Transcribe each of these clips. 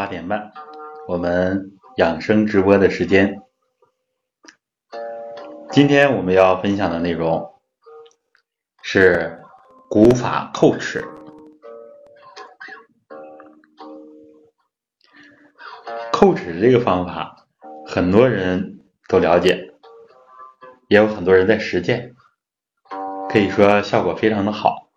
八点半，我们养生直播的时间。今天我们要分享的内容是古法叩齿。叩齿这个方法，很多人都了解，也有很多人在实践，可以说效果非常的好。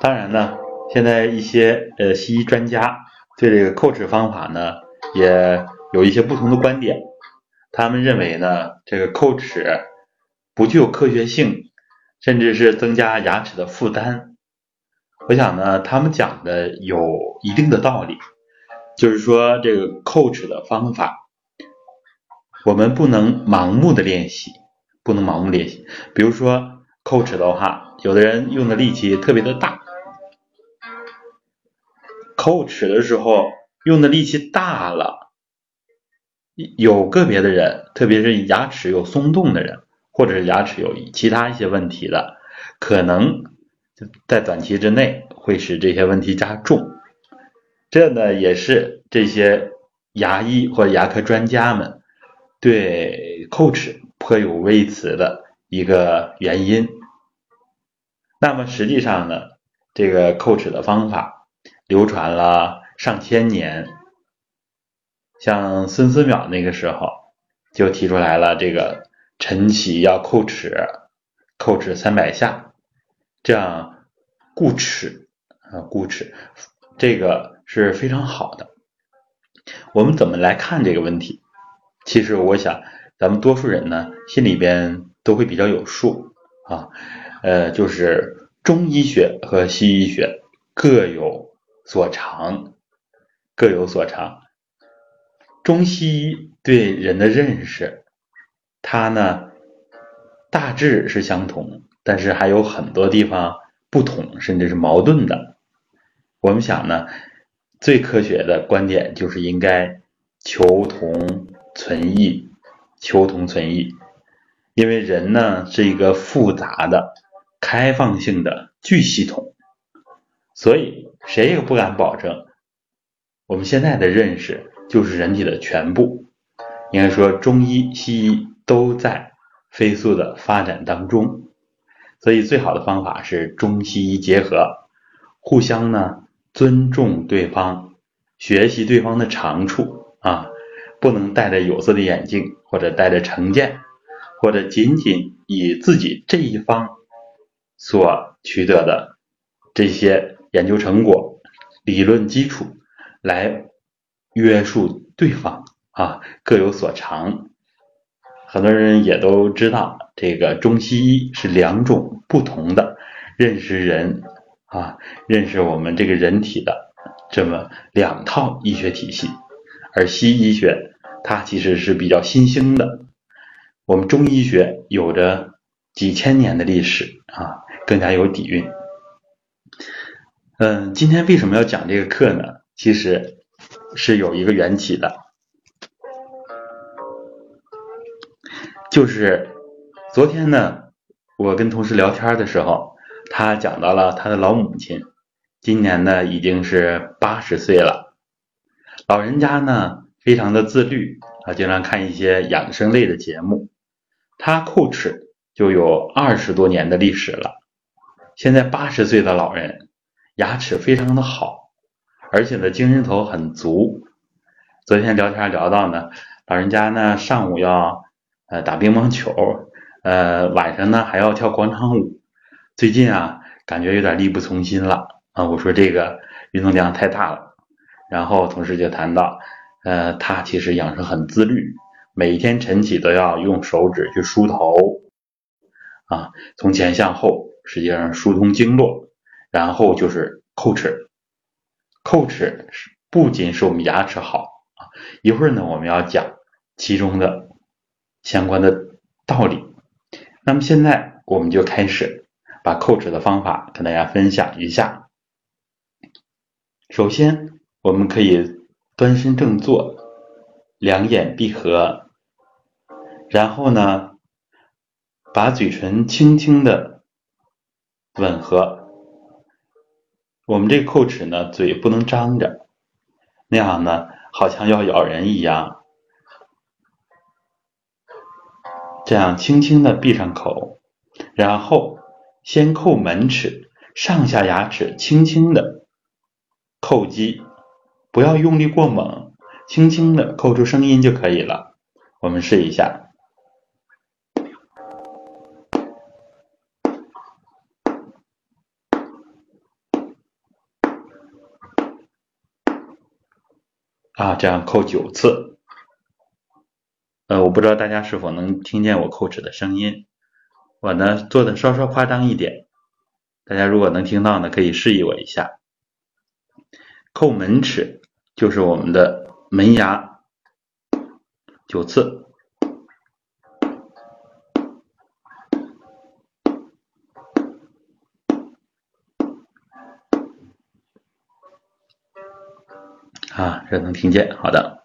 当然呢。现在一些呃西医专家对这个叩齿方法呢，也有一些不同的观点。他们认为呢，这个叩齿不具有科学性，甚至是增加牙齿的负担。我想呢，他们讲的有一定的道理，就是说这个叩齿的方法，我们不能盲目的练习，不能盲目练习。比如说叩齿的话，有的人用的力气特别的大。叩齿的时候用的力气大了，有个别的人，特别是牙齿有松动的人，或者是牙齿有其他一些问题的，可能在短期之内会使这些问题加重。这呢也是这些牙医或牙科专家们对叩齿颇有微词的一个原因。那么实际上呢，这个叩齿的方法。流传了上千年，像孙思邈那个时候就提出来了，这个晨起要叩齿，叩齿三百下，这样固齿啊固齿，这个是非常好的。我们怎么来看这个问题？其实我想，咱们多数人呢心里边都会比较有数啊，呃，就是中医学和西医学各有。所长各有所长，中西医对人的认识，它呢大致是相同，但是还有很多地方不同，甚至是矛盾的。我们想呢，最科学的观点就是应该求同存异，求同存异，因为人呢是一个复杂的、开放性的巨系统。所以谁也不敢保证，我们现在的认识就是人体的全部。应该说，中医、西医都在飞速的发展当中。所以，最好的方法是中西医结合，互相呢尊重对方，学习对方的长处啊，不能戴着有色的眼镜，或者戴着成见，或者仅仅以自己这一方所取得的这些。研究成果、理论基础来约束对方啊，各有所长。很多人也都知道，这个中西医是两种不同的认识人啊，认识我们这个人体的这么两套医学体系。而西医学它其实是比较新兴的，我们中医学有着几千年的历史啊，更加有底蕴。嗯，今天为什么要讲这个课呢？其实是有一个缘起的，就是昨天呢，我跟同事聊天的时候，他讲到了他的老母亲，今年呢已经是八十岁了，老人家呢非常的自律啊，经常看一些养生类的节目，他 coach 就有二十多年的历史了，现在八十岁的老人。牙齿非常的好，而且呢精神头很足。昨天聊天聊到呢，老人家呢上午要呃打乒乓球，呃晚上呢还要跳广场舞。最近啊感觉有点力不从心了啊。我说这个运动量太大了。然后同事就谈到，呃他其实养生很自律，每天晨起都要用手指去梳头，啊从前向后，实际上疏通经络。然后就是叩齿，叩齿是不仅是我们牙齿好啊，一会儿呢我们要讲其中的相关的道理。那么现在我们就开始把叩齿的方法跟大家分享一下。首先，我们可以端身正坐，两眼闭合，然后呢，把嘴唇轻轻的吻合。我们这个叩齿呢，嘴不能张着，那样呢，好像要咬人一样。这样轻轻的闭上口，然后先叩门齿，上下牙齿轻轻的叩击，不要用力过猛，轻轻的叩出声音就可以了。我们试一下。啊，这样扣九次，呃，我不知道大家是否能听见我扣齿的声音，我呢做的稍稍夸张一点，大家如果能听到呢，可以示意我一下。扣门齿就是我们的门牙九次。啊，这能听见，好的。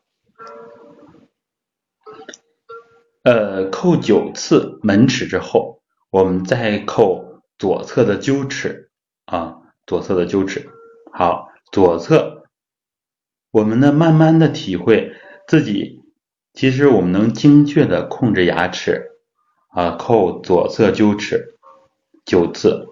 呃，扣九次门齿之后，我们再扣左侧的臼齿啊，左侧的臼齿。好，左侧，我们呢慢慢的体会自己，其实我们能精确的控制牙齿啊，扣左侧臼齿九次。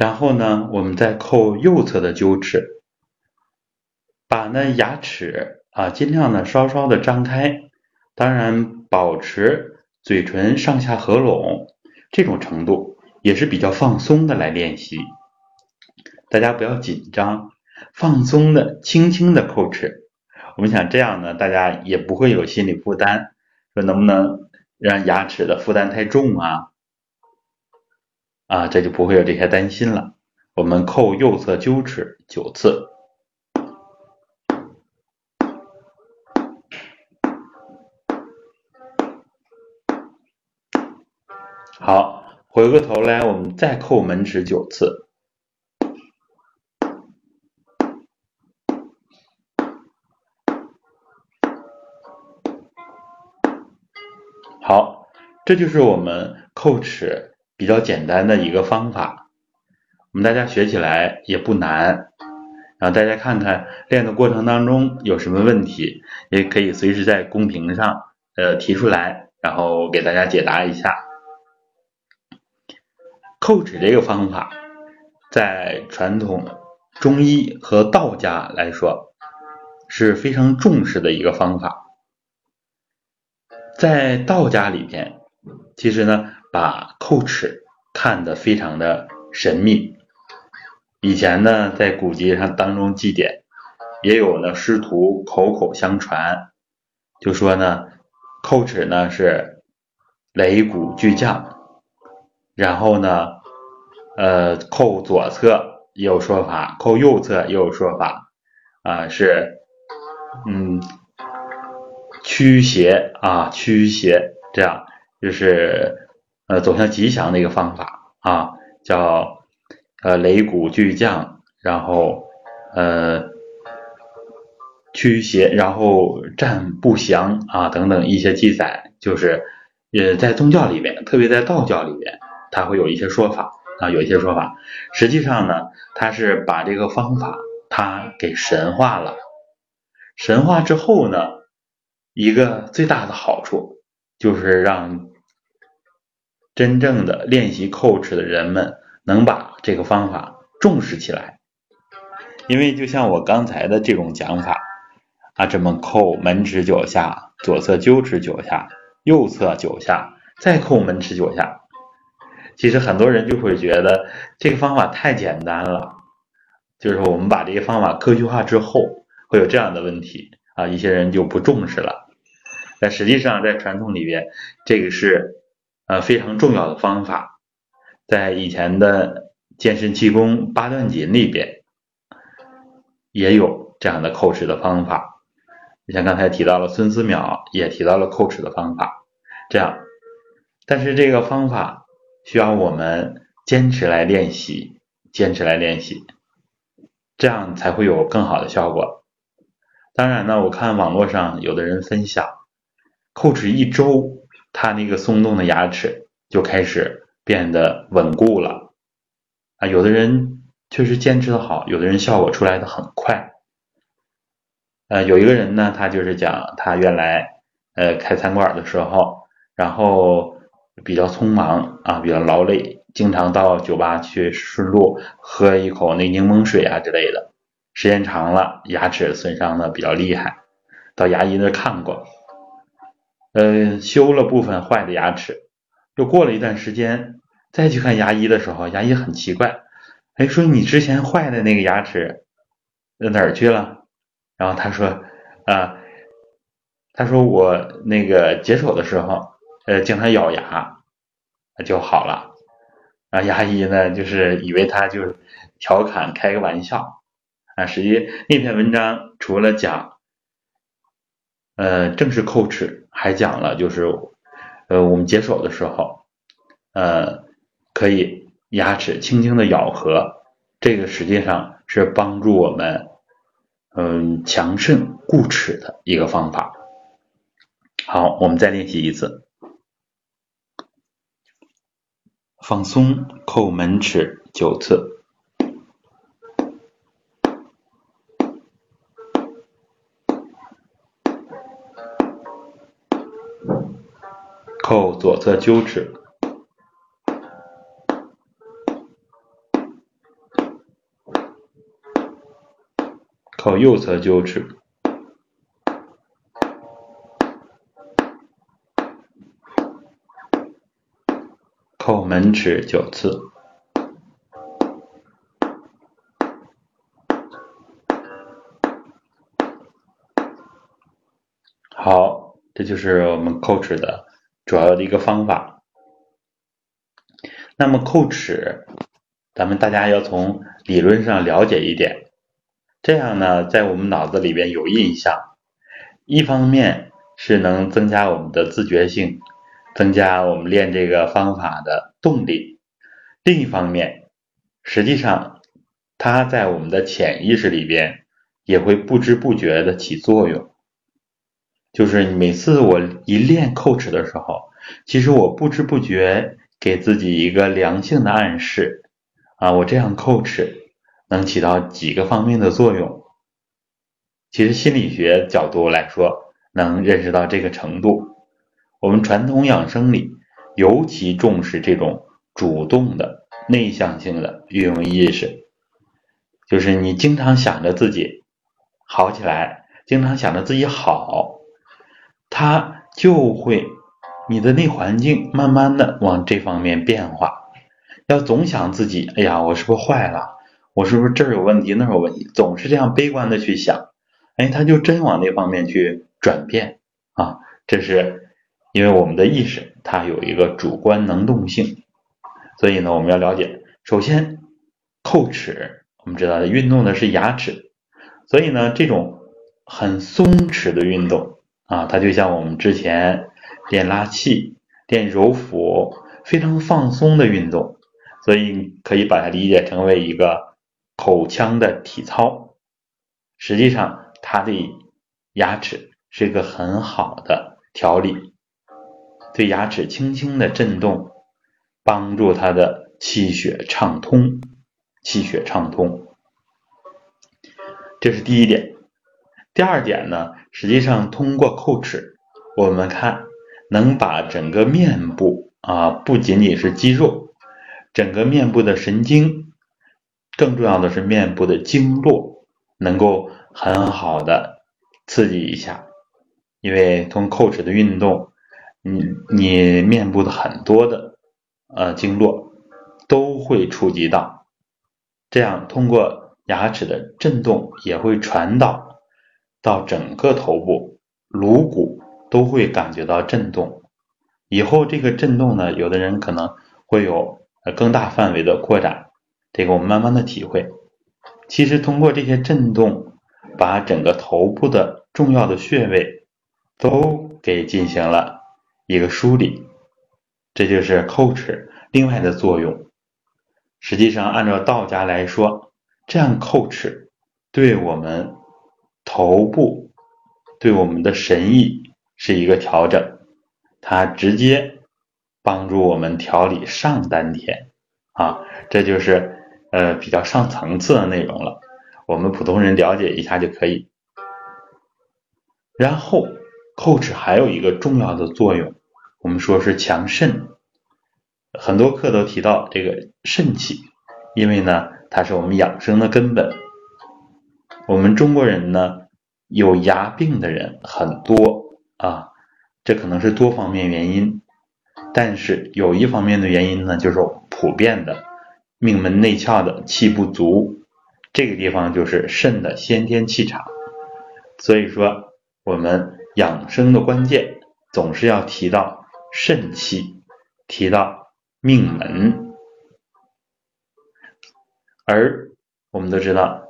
然后呢，我们再扣右侧的臼齿，把那牙齿啊尽量的稍稍的张开，当然保持嘴唇上下合拢这种程度也是比较放松的来练习。大家不要紧张，放松的轻轻的叩齿。我们想这样呢，大家也不会有心理负担，说能不能让牙齿的负担太重啊？啊，这就不会有这些担心了。我们扣右侧臼齿九次。好，回过头来，我们再扣门齿九次。好，这就是我们扣齿。比较简单的一个方法，我们大家学起来也不难。然后大家看看练的过程当中有什么问题，也可以随时在公屏上呃提出来，然后给大家解答一下。叩齿这个方法，在传统中医和道家来说是非常重视的一个方法。在道家里边，其实呢。把叩齿看得非常的神秘。以前呢，在古籍上当中记典，也有呢师徒口口相传，就说呢，叩齿呢是擂鼓巨匠。然后呢，呃，叩左侧也有说法，叩右侧也有说法，啊是，嗯，驱邪啊驱邪，这样就是。呃，走向吉祥的一个方法啊，叫呃擂鼓巨匠，然后呃驱邪，然后战不祥啊等等一些记载，就是呃在宗教里面，特别在道教里面，它会有一些说法啊，有一些说法，实际上呢，它是把这个方法它给神化了，神化之后呢，一个最大的好处就是让。真正的练习叩齿的人们能把这个方法重视起来，因为就像我刚才的这种讲法啊，这么叩门齿九下，左侧臼齿九下，右侧九下，再叩门齿九下，其实很多人就会觉得这个方法太简单了，就是我们把这个方法科学化之后会有这样的问题啊，一些人就不重视了。但实际上在传统里边，这个是。呃，非常重要的方法，在以前的健身气功八段锦里边也有这样的叩齿的方法。你像刚才提到了孙思邈，也提到了叩齿的方法。这样，但是这个方法需要我们坚持来练习，坚持来练习，这样才会有更好的效果。当然呢，我看网络上有的人分享，叩齿一周。他那个松动的牙齿就开始变得稳固了啊。有的人确实坚持的好，有的人效果出来的很快。呃，有一个人呢，他就是讲他原来呃开餐馆的时候，然后比较匆忙啊，比较劳累，经常到酒吧去顺路喝一口那柠檬水啊之类的，时间长了牙齿损伤的比较厉害，到牙医那看过，呃，修了部分坏的牙齿，又过了一段时间再去看牙医的时候，牙医很奇怪，哎，说你之前坏的那个牙齿哪儿去了？然后他说，啊，他说我那个解手的时候，呃，经常咬牙，就好了。然后牙医呢，就是以为他就是调侃开个玩笑，啊，实际那篇文章除了讲，呃，正式叩齿，还讲了就是，呃，我们解手的时候，呃，可以牙齿轻轻的咬合，这个实际上是帮助我们。嗯，强肾固齿的一个方法。好，我们再练习一次。放松，叩门齿九次。叩左侧臼齿。靠右侧臼齿，叩门齿九次。好，这就是我们叩齿的主要的一个方法。那么叩齿，咱们大家要从理论上了解一点。这样呢，在我们脑子里边有印象，一方面是能增加我们的自觉性，增加我们练这个方法的动力；另一方面，实际上它在我们的潜意识里边也会不知不觉的起作用。就是每次我一练叩齿的时候，其实我不知不觉给自己一个良性的暗示啊，我这样叩齿。能起到几个方面的作用。其实心理学角度来说，能认识到这个程度。我们传统养生里尤其重视这种主动的、内向性的运用意识，就是你经常想着自己好起来，经常想着自己好，它就会你的内环境慢慢的往这方面变化。要总想自己，哎呀，我是不是坏了？我是不是这儿有问题那儿有问题？总是这样悲观的去想，哎，他就真往那方面去转变啊！这是因为我们的意识它有一个主观能动性，所以呢，我们要了解。首先，叩齿，我们知道运动的是牙齿，所以呢，这种很松弛的运动啊，它就像我们之前练拉气、练揉腹非常放松的运动，所以可以把它理解成为一个。口腔的体操，实际上它对牙齿是一个很好的调理，对牙齿轻轻的震动，帮助它的气血畅通，气血畅通，这是第一点。第二点呢，实际上通过叩齿，我们看能把整个面部啊，不仅仅是肌肉，整个面部的神经。更重要的是面部的经络能够很好的刺激一下，因为通过叩齿的运动，你你面部的很多的呃经络都会触及到，这样通过牙齿的震动也会传导到整个头部，颅骨都会感觉到震动。以后这个震动呢，有的人可能会有呃更大范围的扩展。这个我们慢慢的体会，其实通过这些震动，把整个头部的重要的穴位都给进行了一个梳理，这就是叩齿另外的作用。实际上，按照道家来说，这样叩齿对我们头部、对我们的神意是一个调整，它直接帮助我们调理上丹田啊，这就是呃比较上层次的内容了，我们普通人了解一下就可以。然后叩齿还有一个重要的作用，我们说是强肾，很多课都提到这个肾气，因为呢它是我们养生的根本。我们中国人呢有牙病的人很多啊，这可能是多方面原因。但是有一方面的原因呢，就是普遍的命门内窍的气不足，这个地方就是肾的先天气场。所以说，我们养生的关键总是要提到肾气，提到命门。而我们都知道，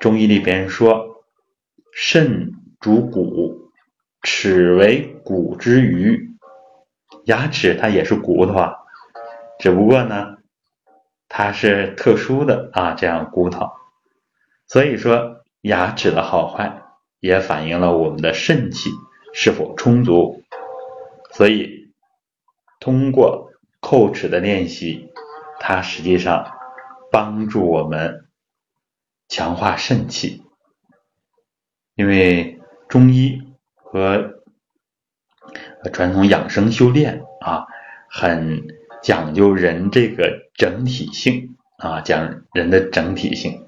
中医里边说，肾主骨，齿为骨之余。牙齿它也是骨头啊，只不过呢，它是特殊的啊，这样骨头。所以说，牙齿的好坏也反映了我们的肾气是否充足。所以，通过叩齿的练习，它实际上帮助我们强化肾气。因为中医和传统养生修炼啊，很讲究人这个整体性啊，讲人的整体性。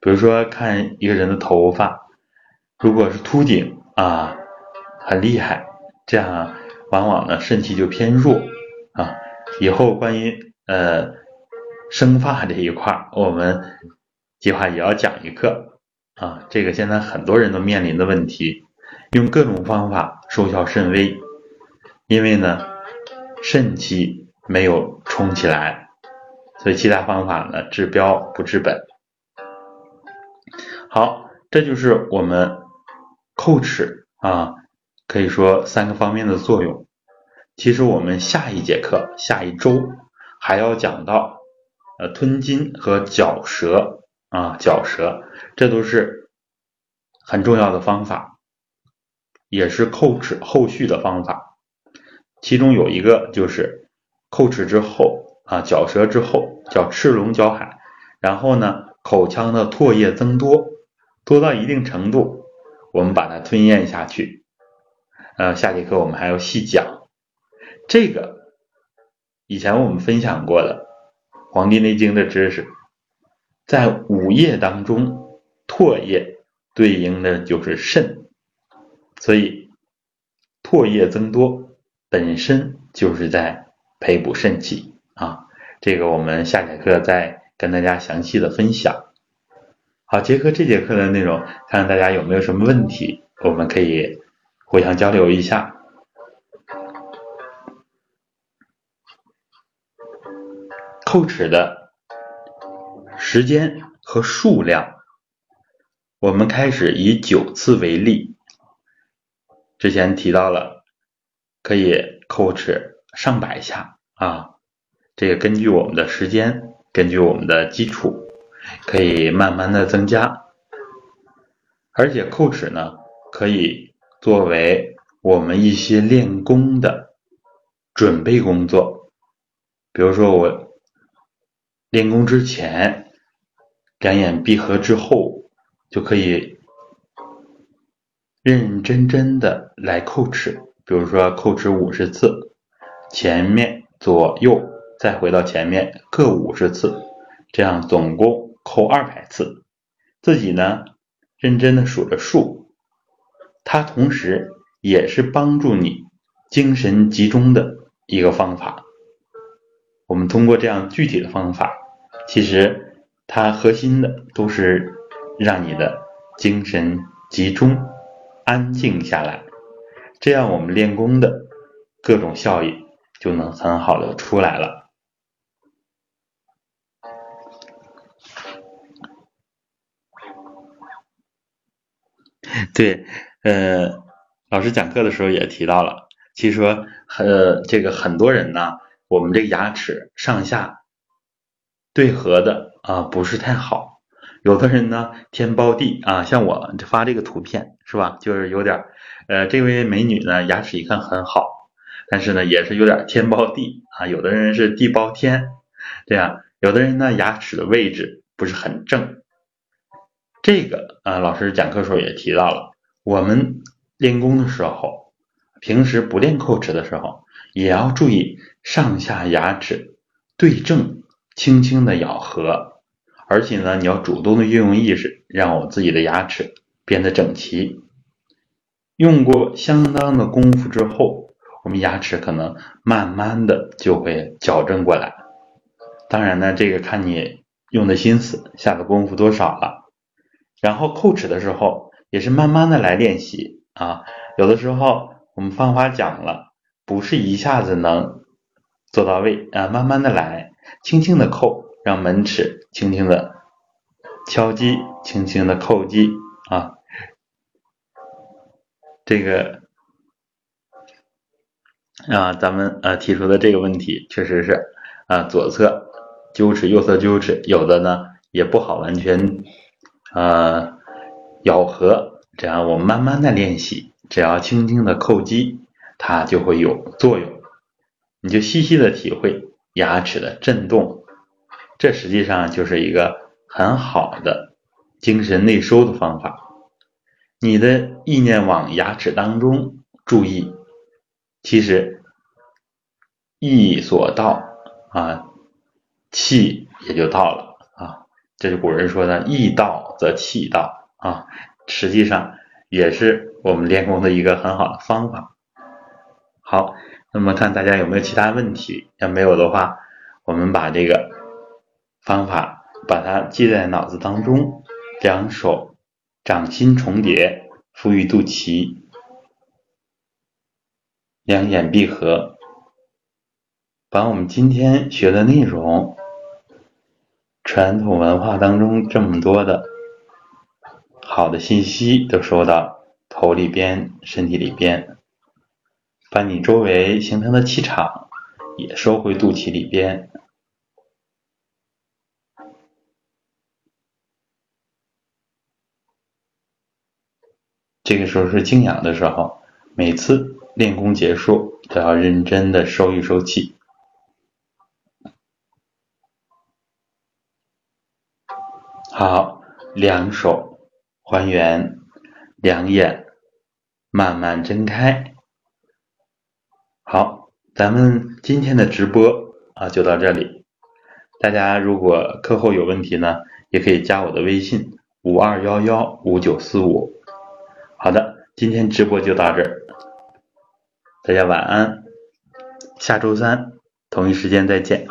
比如说，看一个人的头发，如果是秃顶啊，很厉害，这样往往呢肾气就偏弱啊。以后关于呃生发这一块，我们计划也要讲一课啊。这个现在很多人都面临的问题。用各种方法收效甚微，因为呢，肾气没有充起来，所以其他方法呢治标不治本。好，这就是我们叩齿啊，可以说三个方面的作用。其实我们下一节课、下一周还要讲到呃吞津和绞舌啊，绞舌，这都是很重要的方法。也是叩齿后续的方法，其中有一个就是叩齿之后啊，绞舌之后叫赤龙绞海，然后呢，口腔的唾液增多，多到一定程度，我们把它吞咽下去。呃，下节课我们还要细讲这个，以前我们分享过的《黄帝内经》的知识，在五液当中，唾液对应的就是肾。所以，唾液增多本身就是在培补肾气啊。这个我们下节课再跟大家详细的分享。好，结合这节课的内容，看看大家有没有什么问题，我们可以互相交流一下。叩齿的时间和数量，我们开始以九次为例。之前提到了，可以叩齿上百下啊，这个根据我们的时间，根据我们的基础，可以慢慢的增加。而且扣齿呢，可以作为我们一些练功的准备工作，比如说我练功之前，两眼闭合之后，就可以。认认真真的来叩齿，比如说叩齿五十次，前面、左右，再回到前面各五十次，这样总共叩二百次。自己呢，认真的数着数，它同时也是帮助你精神集中的一个方法。我们通过这样具体的方法，其实它核心的都是让你的精神集中。安静下来，这样我们练功的各种效益就能很好的出来了。对，呃，老师讲课的时候也提到了，其实说，呃，这个很多人呢，我们这个牙齿上下对合的啊不是太好。有的人呢，天包地啊，像我发这个图片是吧？就是有点，呃，这位美女呢，牙齿一看很好，但是呢，也是有点天包地啊，有的人是地包天，这样，有的人呢牙齿的位置不是很正。这个啊，老师讲课时候也提到了，我们练功的时候，平时不练叩齿的时候，也要注意上下牙齿对正，轻轻的咬合，而且呢，你要主动的运用意识，让我自己的牙齿变得整齐。用过相当的功夫之后，我们牙齿可能慢慢的就会矫正过来。当然呢，这个看你用的心思、下的功夫多少了。然后叩齿的时候，也是慢慢的来练习啊。有的时候我们方法讲了，不是一下子能做到位啊，慢慢的来，轻轻的扣，让门齿轻轻的敲击，轻轻的叩击啊。这个啊，咱们呃提出的这个问题确实是啊，左侧臼齿，右侧臼齿，有的呢也不好完全啊咬合，这样我们慢慢的练习，只要轻轻的叩击，它就会有作用。你就细细的体会牙齿的震动，这实际上就是一个很好的精神内收的方法。你的意念往牙齿当中注意，其实意所到啊，气也就到了啊。这是古人说的“意到则气到”啊，实际上也是我们练功的一个很好的方法。好，那么看大家有没有其他问题？要没有的话，我们把这个方法把它记在脑子当中，两手。掌心重叠，敷于肚脐，两眼闭合，把我们今天学的内容，传统文化当中这么多的好的信息都收到头里边、身体里边，把你周围形成的气场也收回肚脐里边。这个时候是静养的时候，每次练功结束都要认真的收一收气。好，两手还原，两眼慢慢睁开。好，咱们今天的直播啊就到这里。大家如果课后有问题呢，也可以加我的微信五二幺幺五九四五。好的，今天直播就到这儿，大家晚安，下周三同一时间再见。